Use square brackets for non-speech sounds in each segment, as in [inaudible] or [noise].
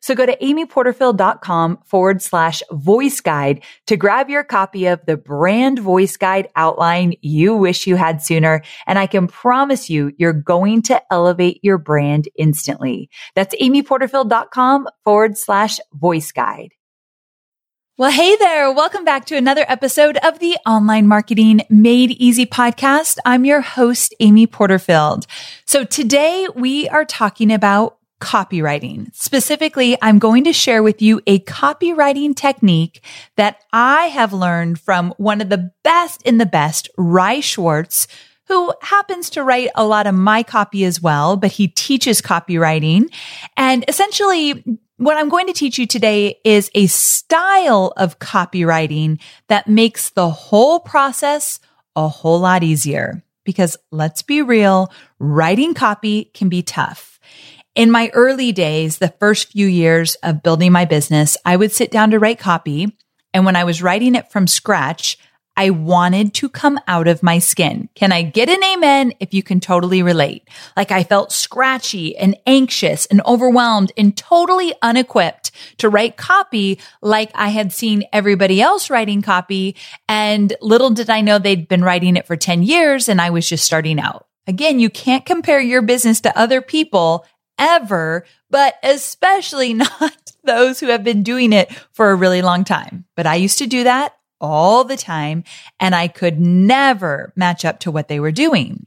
So go to amyporterfield.com forward slash voice guide to grab your copy of the brand voice guide outline you wish you had sooner. And I can promise you, you're going to elevate your brand instantly. That's amyporterfield.com forward slash voice guide. Well, hey there. Welcome back to another episode of the Online Marketing Made Easy podcast. I'm your host, Amy Porterfield. So today we are talking about copywriting. Specifically, I'm going to share with you a copywriting technique that I have learned from one of the best in the best, Ry Schwartz, who happens to write a lot of my copy as well, but he teaches copywriting. And essentially, what I'm going to teach you today is a style of copywriting that makes the whole process a whole lot easier. Because let's be real, writing copy can be tough. In my early days, the first few years of building my business, I would sit down to write copy. And when I was writing it from scratch, I wanted to come out of my skin. Can I get an amen if you can totally relate? Like I felt scratchy and anxious and overwhelmed and totally unequipped to write copy like I had seen everybody else writing copy. And little did I know they'd been writing it for 10 years and I was just starting out. Again, you can't compare your business to other people ever, but especially [laughs] not those who have been doing it for a really long time. But I used to do that all the time and I could never match up to what they were doing.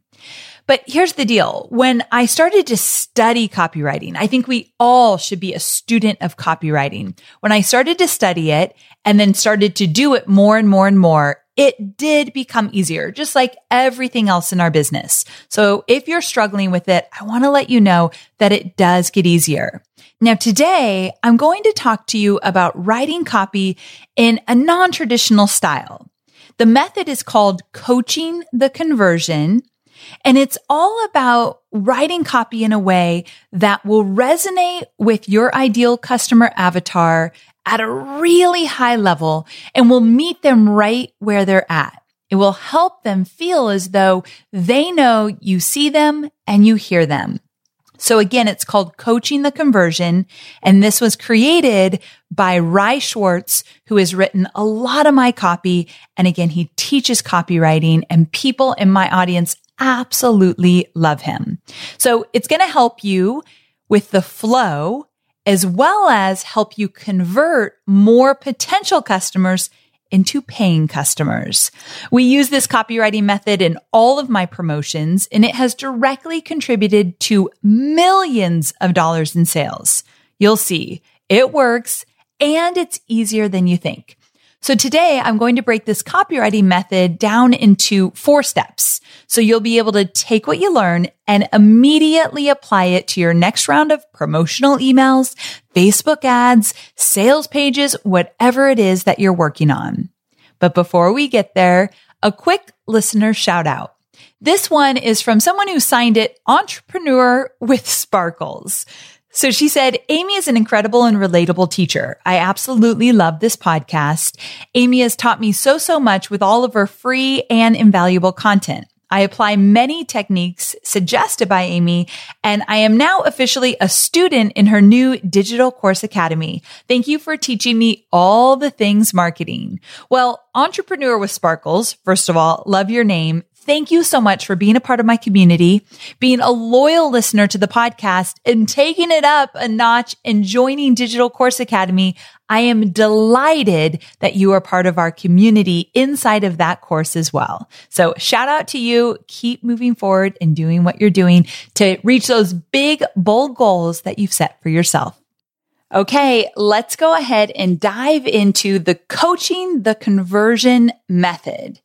But here's the deal. When I started to study copywriting, I think we all should be a student of copywriting. When I started to study it and then started to do it more and more and more, it did become easier, just like everything else in our business. So if you're struggling with it, I want to let you know that it does get easier. Now, today I'm going to talk to you about writing copy in a non-traditional style. The method is called coaching the conversion. And it's all about writing copy in a way that will resonate with your ideal customer avatar at a really high level and will meet them right where they're at. It will help them feel as though they know you see them and you hear them. So again, it's called coaching the conversion. And this was created by Ry Schwartz, who has written a lot of my copy. And again, he teaches copywriting and people in my audience absolutely love him. So it's going to help you with the flow as well as help you convert more potential customers into paying customers. We use this copywriting method in all of my promotions and it has directly contributed to millions of dollars in sales. You'll see it works and it's easier than you think. So today I'm going to break this copywriting method down into four steps. So you'll be able to take what you learn and immediately apply it to your next round of promotional emails, Facebook ads, sales pages, whatever it is that you're working on. But before we get there, a quick listener shout out. This one is from someone who signed it entrepreneur with sparkles. So she said, Amy is an incredible and relatable teacher. I absolutely love this podcast. Amy has taught me so, so much with all of her free and invaluable content. I apply many techniques suggested by Amy, and I am now officially a student in her new digital course academy. Thank you for teaching me all the things marketing. Well, entrepreneur with sparkles. First of all, love your name. Thank you so much for being a part of my community, being a loyal listener to the podcast and taking it up a notch and joining Digital Course Academy. I am delighted that you are part of our community inside of that course as well. So shout out to you. Keep moving forward and doing what you're doing to reach those big, bold goals that you've set for yourself. Okay, let's go ahead and dive into the coaching the conversion method.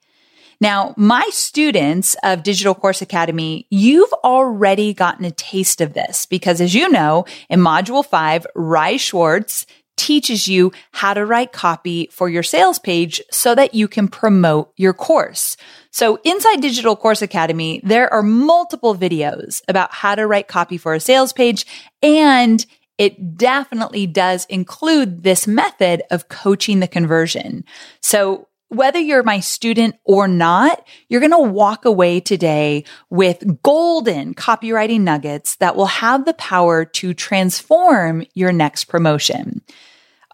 Now, my students of Digital Course Academy, you've already gotten a taste of this because as you know, in module five, Ry Schwartz teaches you how to write copy for your sales page so that you can promote your course. So inside Digital Course Academy, there are multiple videos about how to write copy for a sales page and it definitely does include this method of coaching the conversion. So whether you're my student or not, you're going to walk away today with golden copywriting nuggets that will have the power to transform your next promotion.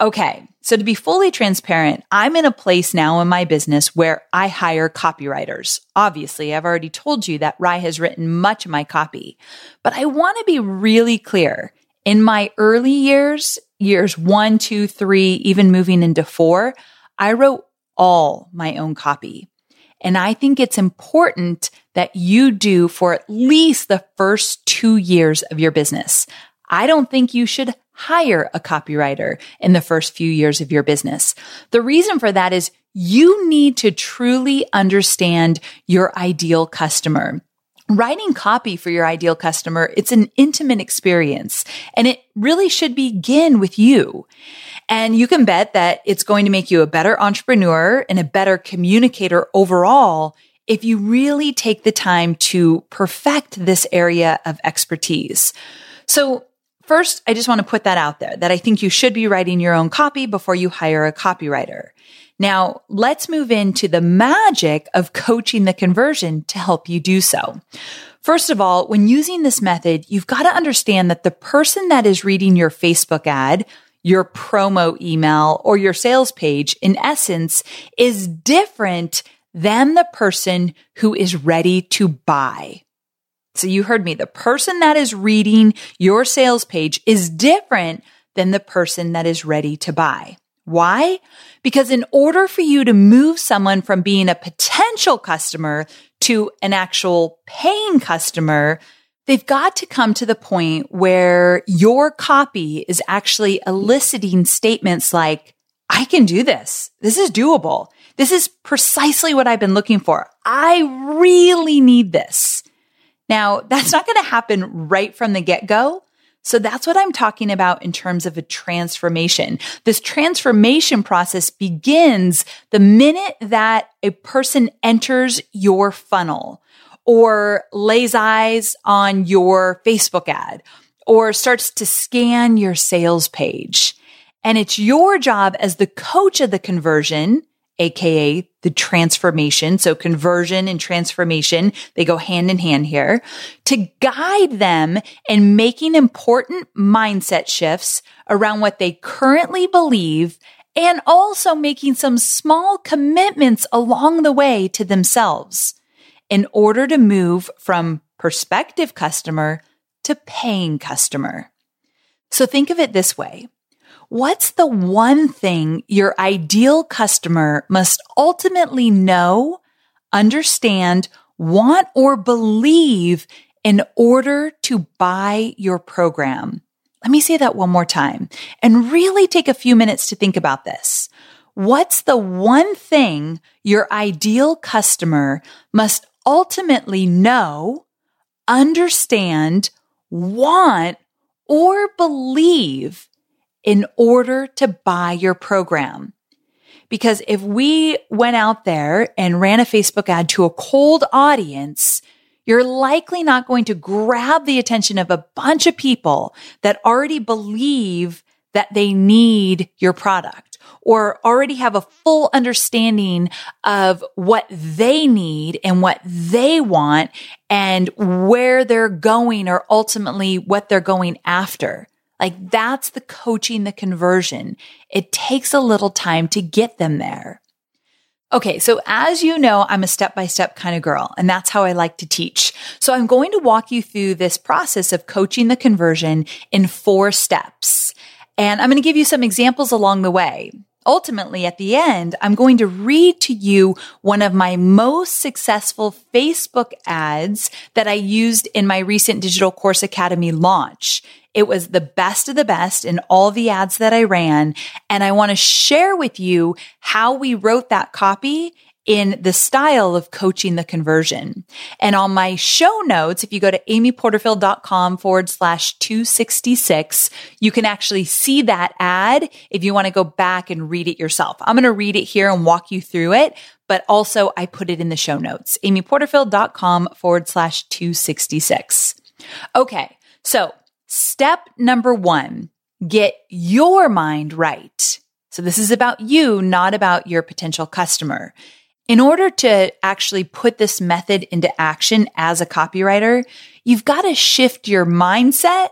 Okay. So to be fully transparent, I'm in a place now in my business where I hire copywriters. Obviously, I've already told you that Ry has written much of my copy, but I want to be really clear. In my early years, years one, two, three, even moving into four, I wrote all my own copy. And I think it's important that you do for at least the first two years of your business. I don't think you should hire a copywriter in the first few years of your business. The reason for that is you need to truly understand your ideal customer. Writing copy for your ideal customer, it's an intimate experience and it really should begin with you. And you can bet that it's going to make you a better entrepreneur and a better communicator overall if you really take the time to perfect this area of expertise. So First, I just want to put that out there that I think you should be writing your own copy before you hire a copywriter. Now, let's move into the magic of coaching the conversion to help you do so. First of all, when using this method, you've got to understand that the person that is reading your Facebook ad, your promo email, or your sales page, in essence, is different than the person who is ready to buy. So you heard me. The person that is reading your sales page is different than the person that is ready to buy. Why? Because in order for you to move someone from being a potential customer to an actual paying customer, they've got to come to the point where your copy is actually eliciting statements like, I can do this. This is doable. This is precisely what I've been looking for. I really need this. Now, that's not going to happen right from the get go. So that's what I'm talking about in terms of a transformation. This transformation process begins the minute that a person enters your funnel or lays eyes on your Facebook ad or starts to scan your sales page. And it's your job as the coach of the conversion aka the transformation. So conversion and transformation, they go hand in hand here to guide them in making important mindset shifts around what they currently believe and also making some small commitments along the way to themselves in order to move from prospective customer to paying customer. So think of it this way. What's the one thing your ideal customer must ultimately know, understand, want, or believe in order to buy your program? Let me say that one more time and really take a few minutes to think about this. What's the one thing your ideal customer must ultimately know, understand, want, or believe in order to buy your program. Because if we went out there and ran a Facebook ad to a cold audience, you're likely not going to grab the attention of a bunch of people that already believe that they need your product or already have a full understanding of what they need and what they want and where they're going or ultimately what they're going after. Like that's the coaching, the conversion. It takes a little time to get them there. Okay. So as you know, I'm a step by step kind of girl and that's how I like to teach. So I'm going to walk you through this process of coaching the conversion in four steps. And I'm going to give you some examples along the way. Ultimately, at the end, I'm going to read to you one of my most successful Facebook ads that I used in my recent Digital Course Academy launch. It was the best of the best in all the ads that I ran. And I want to share with you how we wrote that copy in the style of coaching the conversion. And on my show notes, if you go to amyporterfield.com forward slash 266, you can actually see that ad if you want to go back and read it yourself. I'm going to read it here and walk you through it, but also I put it in the show notes, amyporterfield.com forward slash 266. Okay. So step number one, get your mind right. So this is about you, not about your potential customer. In order to actually put this method into action as a copywriter, you've got to shift your mindset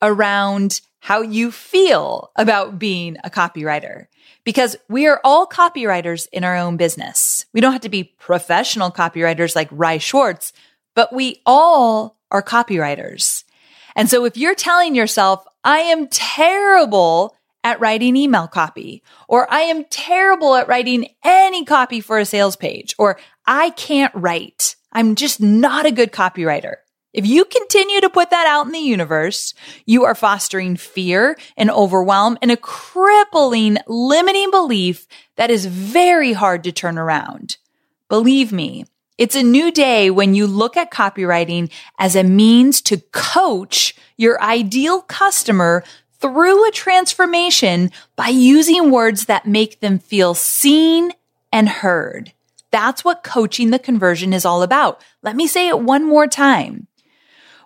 around how you feel about being a copywriter. Because we are all copywriters in our own business. We don't have to be professional copywriters like Ry Schwartz, but we all are copywriters. And so if you're telling yourself, I am terrible at writing email copy, or I am terrible at writing any copy for a sales page, or I can't write. I'm just not a good copywriter. If you continue to put that out in the universe, you are fostering fear and overwhelm and a crippling limiting belief that is very hard to turn around. Believe me, it's a new day when you look at copywriting as a means to coach your ideal customer through a transformation by using words that make them feel seen and heard. That's what coaching the conversion is all about. Let me say it one more time.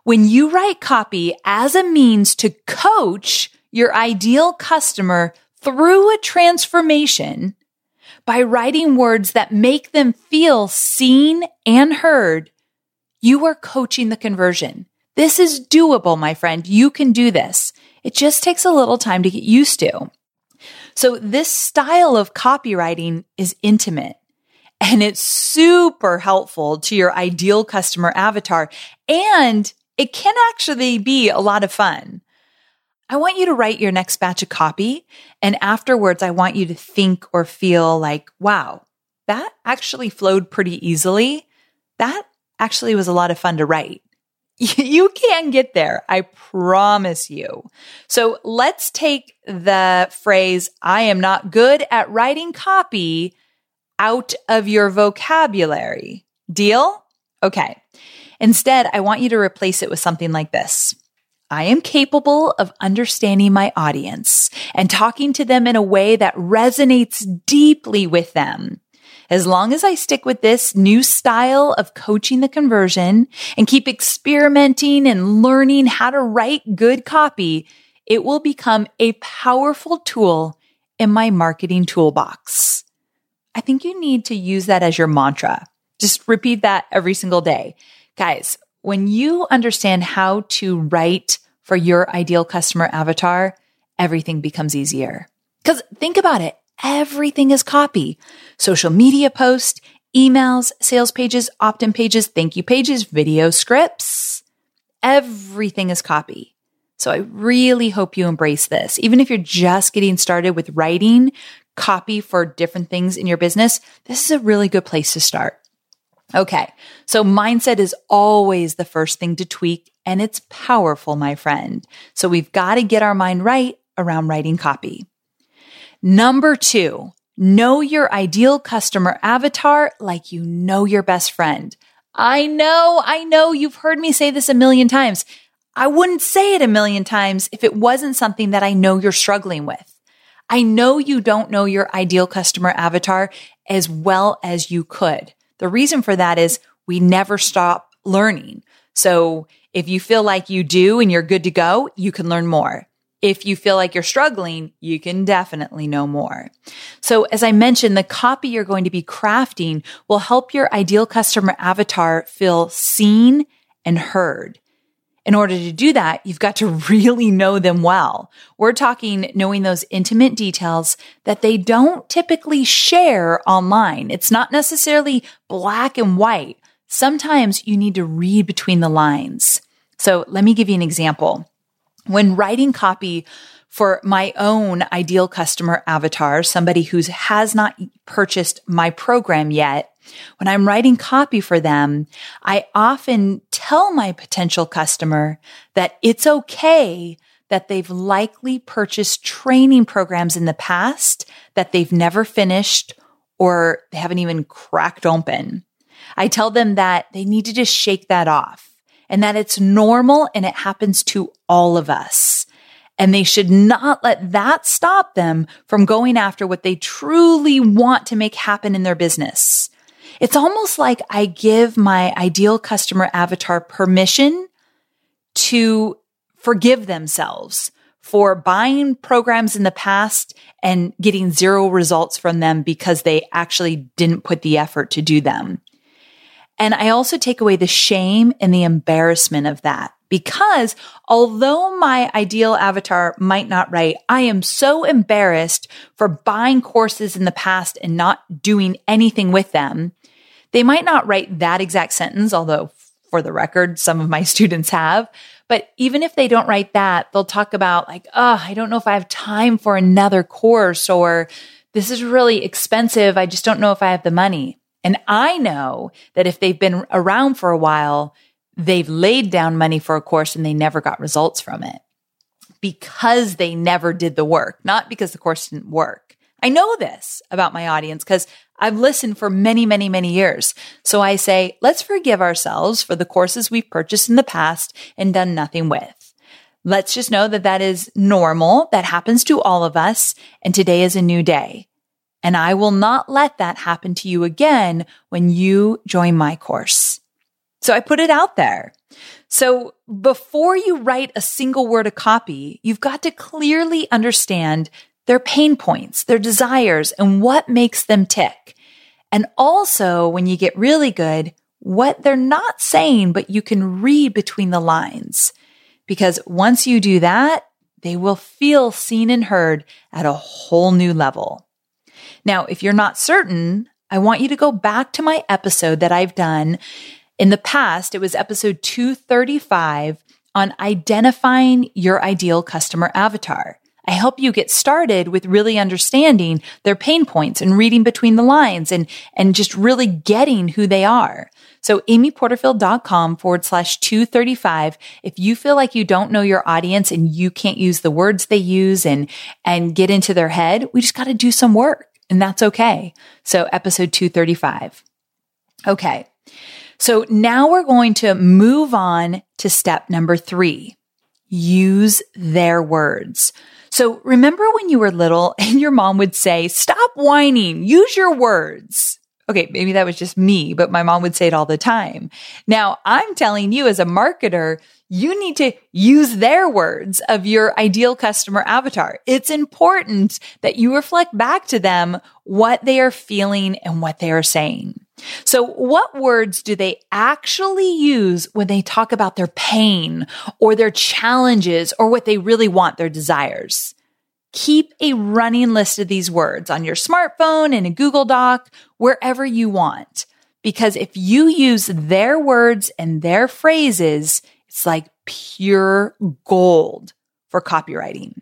When you write copy as a means to coach your ideal customer through a transformation by writing words that make them feel seen and heard, you are coaching the conversion. This is doable, my friend. You can do this. It just takes a little time to get used to. So this style of copywriting is intimate and it's super helpful to your ideal customer avatar and it can actually be a lot of fun. I want you to write your next batch of copy and afterwards I want you to think or feel like, wow, that actually flowed pretty easily. That actually was a lot of fun to write. [laughs] You can get there. I promise you. So let's take the phrase, I am not good at writing copy out of your vocabulary. Deal? Okay. Instead, I want you to replace it with something like this. I am capable of understanding my audience and talking to them in a way that resonates deeply with them. As long as I stick with this new style of coaching the conversion and keep experimenting and learning how to write good copy, it will become a powerful tool in my marketing toolbox. I think you need to use that as your mantra. Just repeat that every single day. Guys, when you understand how to write for your ideal customer avatar, everything becomes easier. Because think about it. Everything is copy. Social media posts, emails, sales pages, opt-in pages, thank you pages, video scripts. Everything is copy. So I really hope you embrace this. Even if you're just getting started with writing copy for different things in your business, this is a really good place to start. Okay. So mindset is always the first thing to tweak and it's powerful, my friend. So we've got to get our mind right around writing copy. Number two, know your ideal customer avatar like you know your best friend. I know, I know you've heard me say this a million times. I wouldn't say it a million times if it wasn't something that I know you're struggling with. I know you don't know your ideal customer avatar as well as you could. The reason for that is we never stop learning. So if you feel like you do and you're good to go, you can learn more. If you feel like you're struggling, you can definitely know more. So as I mentioned, the copy you're going to be crafting will help your ideal customer avatar feel seen and heard. In order to do that, you've got to [laughs] really know them well. We're talking knowing those intimate details that they don't typically share online. It's not necessarily black and white. Sometimes you need to read between the lines. So let me give you an example when writing copy for my own ideal customer avatar, somebody who has not purchased my program yet, when I'm writing copy for them, I often tell my potential customer that it's okay that they've likely purchased training programs in the past that they've never finished or they haven't even cracked open. I tell them that they need to just shake that off and that it's normal and it happens to all of us. And they should not let that stop them from going after what they truly want to make happen in their business. It's almost like I give my ideal customer avatar permission to forgive themselves for buying programs in the past and getting zero results from them because they actually didn't put the effort to do them. And I also take away the shame and the embarrassment of that because although my ideal avatar might not write, I am so embarrassed for buying courses in the past and not doing anything with them. They might not write that exact sentence, although for the record, some of my [laughs] students have. But even if they don't write that, they'll talk about like, oh, I don't know if I have time for another course or this is really expensive. I just don't know if I have the money. And I know that if they've been around for a while, they've laid down money for a course and they never got results from it because they never did the work, not because the course didn't work. I know this about my audience because I've listened for many, many, many years. So I say, let's forgive ourselves for the courses we've purchased in the past and done nothing with. Let's just know that that is normal. That happens to all of us. And today is a new day. And I will not let that happen to you again when you join my course. So I put it out there. So before you write a single word of copy, you've got to clearly understand their pain points, their desires, and what makes them tick. And also, when you get really good, what they're not saying, but you can read between the lines. Because once you do that, they will feel seen and heard at a whole new level. Now, if you're not certain, I want you to go back to my episode that I've done in the past. It was episode 235 on identifying your ideal customer avatar. I help you get started with really understanding their pain points and reading between the lines and, and just really getting who they are. So amyporterfield.com forward slash 235. If you feel like you don't know your audience and you can't use the words they use and, and get into their head, we just got to do some work and that's okay. So episode 235. Okay. So now we're going to move on to step number three. Use their words. So remember when you were little and your mom would say, stop whining, use your words. Okay, maybe that was just me, but my mom would say it all the time. Now I'm telling you as a marketer, you need to use their words of your ideal customer avatar. It's important that you reflect back to them what they are feeling and what they are saying. So what words do they actually use when they talk about their pain or their challenges or what they really want, their desires? Keep a running list of these words on your smartphone in a Google Doc, wherever you want. Because if you use their words and their phrases, it's like pure gold for copywriting.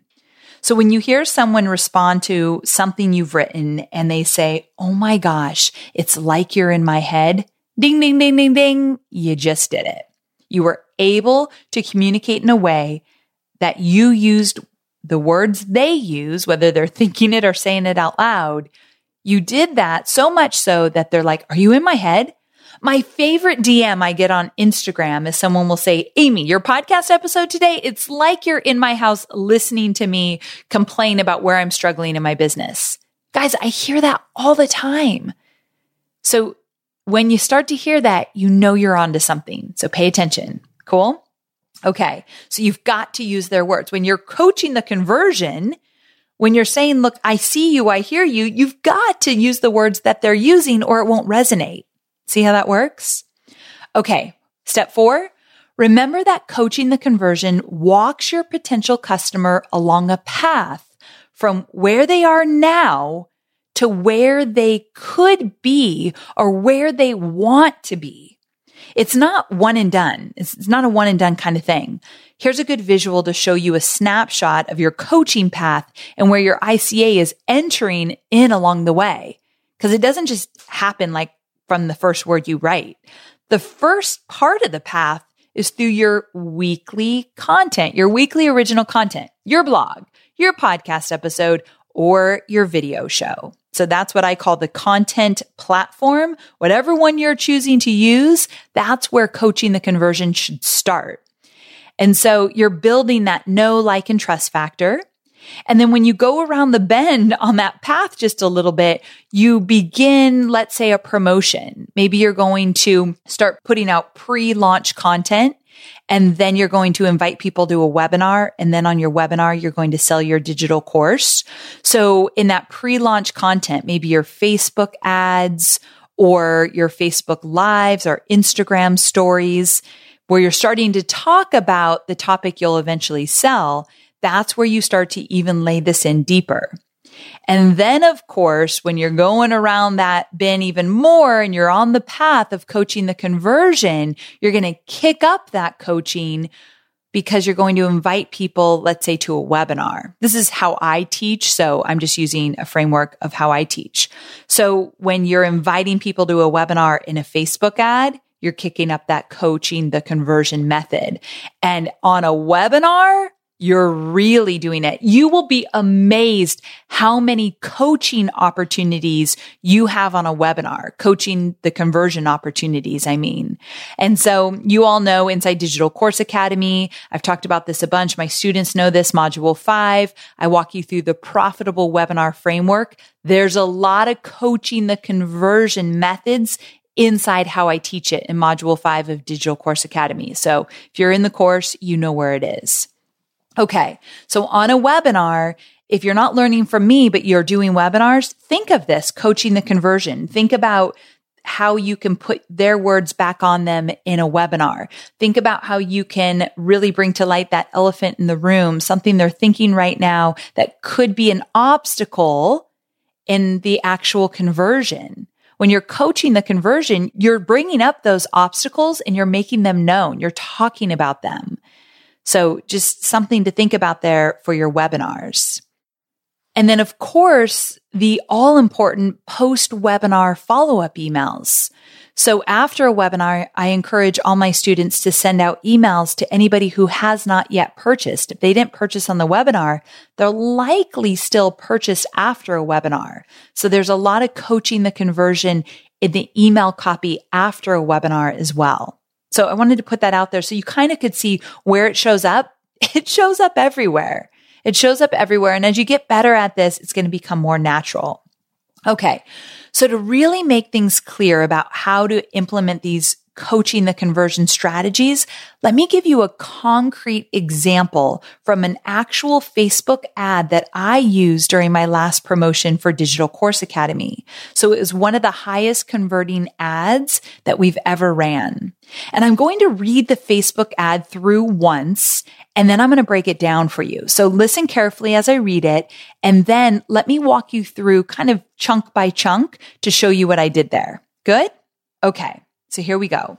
So when you hear someone respond to something you've written and they say, Oh my gosh, it's like you're in my head. Ding, ding, ding, ding, ding. You just did it. You were able to communicate in a way that you used the words they use, whether they're thinking it or saying it out loud. You did that so much so that they're like, Are you in my head? My favorite DM I get on Instagram is someone will say, Amy, your podcast episode today, it's like you're in my house listening to me complain about where I'm struggling in my business. Guys, I hear that all the time. So when you start to hear that, you know you're onto something. So pay attention. Cool? Okay. So you've got to use their words. When you're coaching the conversion, when you're saying, look, I see you, I hear you, you've got to use the words that they're using or it won't resonate. See how that works? Okay. Step four. Remember that coaching the conversion walks your potential customer along a path from where they are now to where they could be or where they want to be. It's not one and done. It's not a one and done kind of thing. Here's a good visual to show you a snapshot of your coaching path and where your ICA is entering in along the way. Cause it doesn't just happen like from the first word you write. The first part of the path is through your weekly content, your weekly original content, your blog, your podcast episode, or your video show. So that's what I call the content platform. Whatever one you're choosing to use, that's where coaching the conversion should start. And so you're building that know, like, and trust factor. And then when you go around the bend on that path just a little bit, you begin, let's say a promotion. Maybe you're going to start putting out pre-launch content and then you're going to invite people to a webinar. And then on your webinar, you're going to sell your digital course. So in that pre-launch content, maybe your Facebook ads or your Facebook lives or Instagram stories, where you're starting to talk about the topic you'll eventually sell, that's where you start to even lay this in deeper. And then, of course, when you're going around that bin even more and you're on the path of coaching the conversion, you're going to kick up that coaching because you're going to invite people, let's say to a webinar. This is how I teach. So I'm just using a framework of how I teach. So when you're inviting people to a webinar in a Facebook ad, you're kicking up that coaching, the conversion method. And on a webinar, you're really doing it. You will be amazed how many coaching opportunities you have on a webinar, coaching the conversion opportunities, I mean. And so you all know inside Digital Course Academy, I've talked about this a bunch. My students know this module five. I walk you through the profitable webinar framework. There's a lot of coaching the conversion methods inside how I teach it in module five of Digital Course Academy. So if you're in the course, you know where it is. Okay. So on a webinar, if you're not learning from me, but you're doing webinars, think of this coaching the conversion. Think about how you can put their words back on them in a webinar. Think about how you can really bring to light that elephant in the room, something they're thinking right now that could be an obstacle in the actual conversion. When you're coaching the conversion, you're bringing up those obstacles and you're making them known. You're talking about them. So just something to think about there for your webinars. And then of course, the all important post webinar follow up emails. So after a webinar, I encourage all my students to send out emails to anybody who has not yet purchased. If they didn't purchase on the webinar, they're likely still purchased after a webinar. So there's a lot of coaching the conversion in the email copy after a webinar as well. So I wanted to put that out there so you kind of could see where it shows up. [laughs] It shows up everywhere. It shows up everywhere. And as you get better at this, it's going to become more natural. Okay. So to really make things clear about how to implement these coaching the conversion strategies, let me give you a concrete example from an actual Facebook ad that I used during my last promotion for Digital Course Academy. So it was one of the highest converting ads that we've ever ran. And I'm going to read the Facebook ad through once and then I'm going to break it down for you. So listen carefully as I read it and then let me walk you through kind of chunk by chunk to show you what I did there. Good? Okay. So here we go.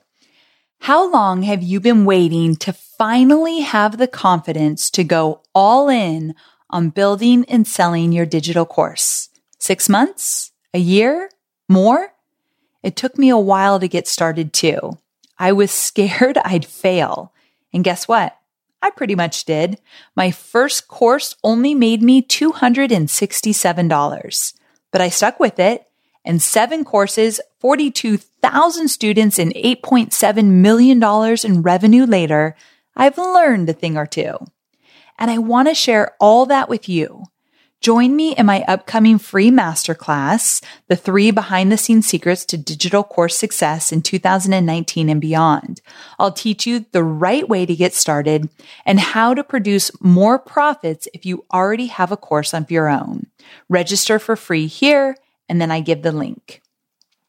How long have you been waiting to finally have the confidence to go all in on building and selling your digital course? Six months? A year? More? It took me a while to get started too. I was [laughs] scared I'd fail. And guess what? I pretty much did. My first course only made me $267, but I stuck with it and seven courses, 42,000 students and $8.7 million in revenue later, I've learned a thing or two. And I want to share all that with you. Join me in my upcoming free masterclass, The Three Behind the Scenes Secrets to Digital Course Success in 2019 and beyond. I'll teach you the right way to get started and how to produce more profits if you already have a course of your own. Register for free here and then I give the link.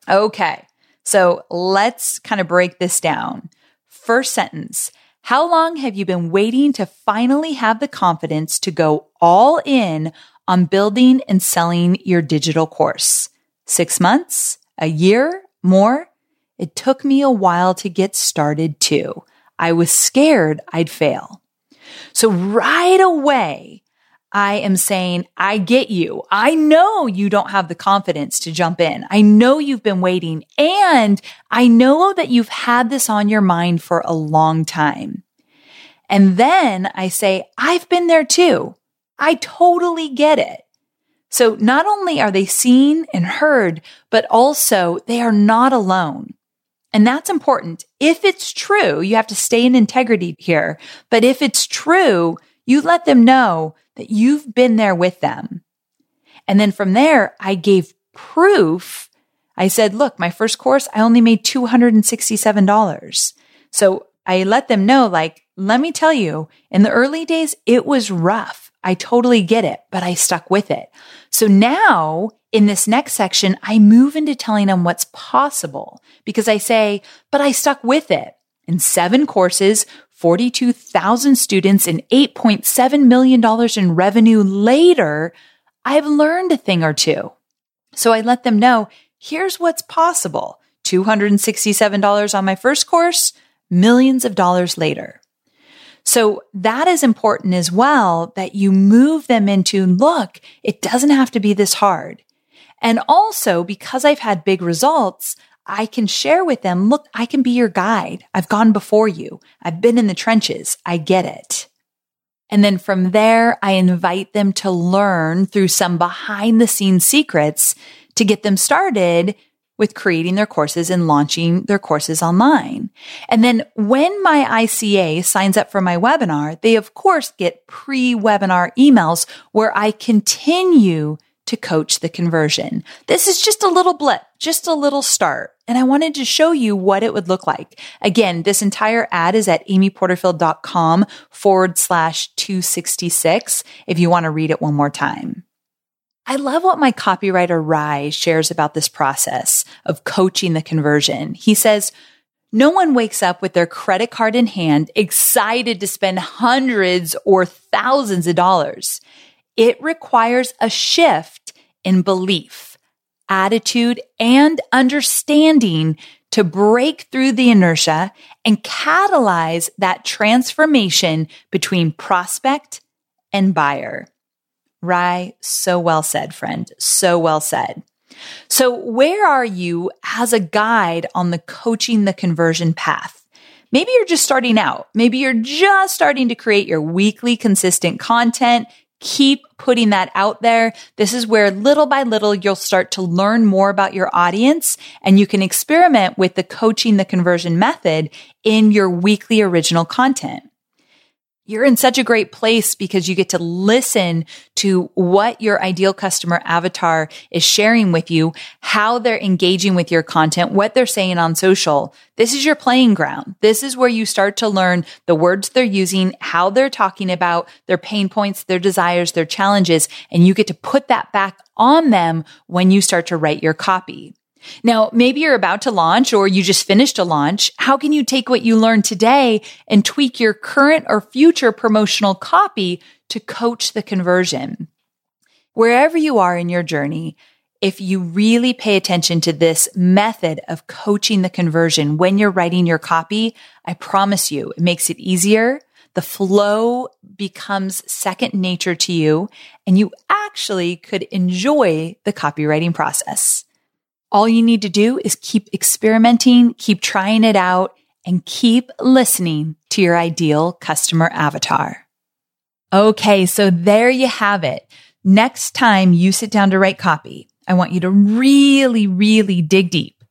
Okay. So let's kind of break this down. First sentence. How long have you been waiting to finally have the confidence to go all in on building and selling your digital course? Six months? A year? More? It took me a while to get started too. I was scared I'd fail. So right away, I am saying, I get you. I know you don't have the confidence to jump in. I know you've been waiting and I know that you've had this on your mind for a long time. And then I say, I've been there too. I totally get it. So not only are they seen and heard, but also they are not alone. And that's important. If it's true, you have to stay in integrity here. But if it's true, you let them know that you've been there with them. And then from there, I gave proof. I said, look, my first course, I only made $267. So I let them know, like, let me tell you, in the early days, it was rough. I totally get it, but I stuck with it. So now in this next section, I move into telling them what's possible because I say, but I stuck with it. In seven courses, 42,000 students and $8.7 million in revenue later, I've learned a thing or two. So I let them know, here's what's possible. $267 on my first course, millions of dollars later. So that is important as well that you move them into look, it doesn't have to be this hard. And also because I've had big results, I can share with them, look, I can be your guide. I've gone before you. I've been in the trenches. I get it. And then from there, I invite them to learn through some behind the scenes secrets to get them started with creating their courses and launching their courses online. And then when my ICA signs up for my webinar, they of course get pre-webinar emails where I continue to coach the conversion. This is just a little blip, just a little start. And I wanted to show you what it would look like. Again, this entire ad is at amyporterfield.com forward slash 266 if you want to read it one more time. I love what my copywriter Ry shares about this process of coaching the conversion. He says, no one wakes up with their credit card in hand, excited to spend hundreds or thousands of dollars. It requires a shift in belief, attitude, and understanding to break through the inertia and catalyze that transformation between prospect and buyer. Ry, so well said, friend. So well said. So where are you as a guide on the coaching the conversion path? Maybe you're just starting out. Maybe you're just starting to create your weekly consistent content, Keep putting that out there. This is where little by little you'll start to learn more about your audience and you can experiment with the coaching the conversion method in your weekly original content you're in such a great place because you get to listen to what your ideal customer avatar is sharing with you, how they're engaging with your content, what they're saying on social. This is your playing ground. This is where you start to learn the words they're using, how they're talking about their pain points, their desires, their challenges, and you get to put that back on them when you start to write your copy. Now, maybe you're about to launch or you just finished a launch. How can you take what you learned today and tweak your current or future promotional copy to coach the conversion? Wherever you are in your journey, if you really pay attention to this method of coaching the conversion when you're writing your copy, I promise you it makes it easier. The flow becomes second nature to you and you actually could enjoy the copywriting process. All you need to do is keep experimenting, keep trying it out, and keep listening to your ideal customer avatar. Okay, so there you have it. Next time you sit down to write copy, I want you to really, really dig deep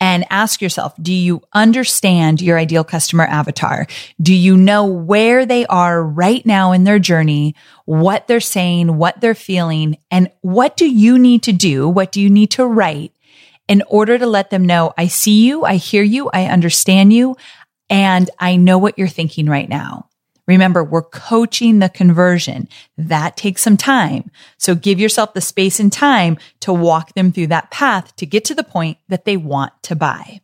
and ask yourself, do you understand your ideal customer avatar? Do you know where they are right now in their journey, what they're saying, what they're feeling, and what do you need to do? What do you need to write in order to let them know I see you, I hear you, I understand you, and I know what you're thinking right now. Remember, we're coaching the conversion. That takes some time. So give yourself the space and time to walk them through that path to get to the point that they want to buy.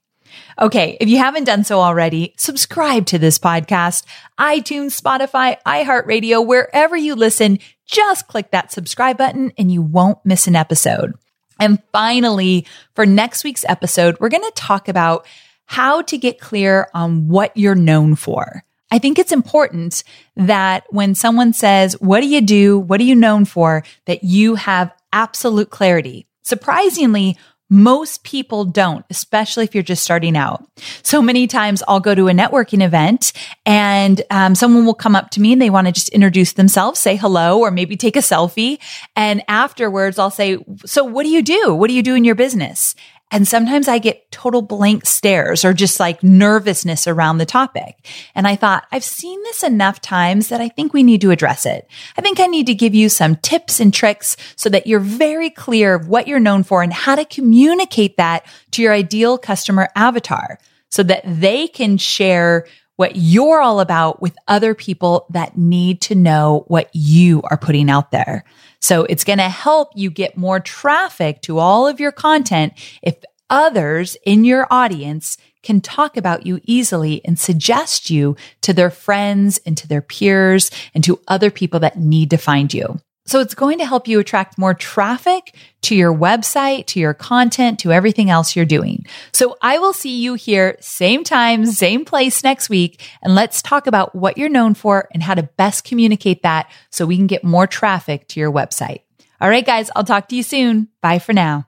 Okay. If you haven't done so already, subscribe to this podcast, iTunes, Spotify, iHeartRadio, wherever you listen, just click that subscribe button and you won't miss an episode. And finally, for next week's episode, we're going to talk about how to get clear on what you're known for. I think it's important that when someone says, what do you do? What are you known for? That you have absolute clarity. Surprisingly, most people don't, especially if you're just starting out. So many times I'll go to a networking event and um, someone will come up to me and they want to just introduce themselves, say hello, or maybe take a selfie. And afterwards I'll say, so what do you do? What do you do in your business? And sometimes I get total blank stares or just like nervousness around the topic. And I thought, I've seen this enough times that I think we need to address it. I think I need to give you some tips and tricks so that you're very clear of what you're known for and how to communicate that to your ideal customer avatar so that they can share what you're all about with other people that need to know what you are putting out there. So it's going to help you get more traffic to all of your content if others in your audience can talk about you easily and suggest you to their friends and to their peers and to other people that need to find you. So it's going to help you attract more traffic to your website, to your content, to everything else you're doing. So I will see you here same time, same place next week. And let's talk about what you're known for and how to best communicate that so we can get more traffic to your website. All right, guys, I'll talk to you soon. Bye for now.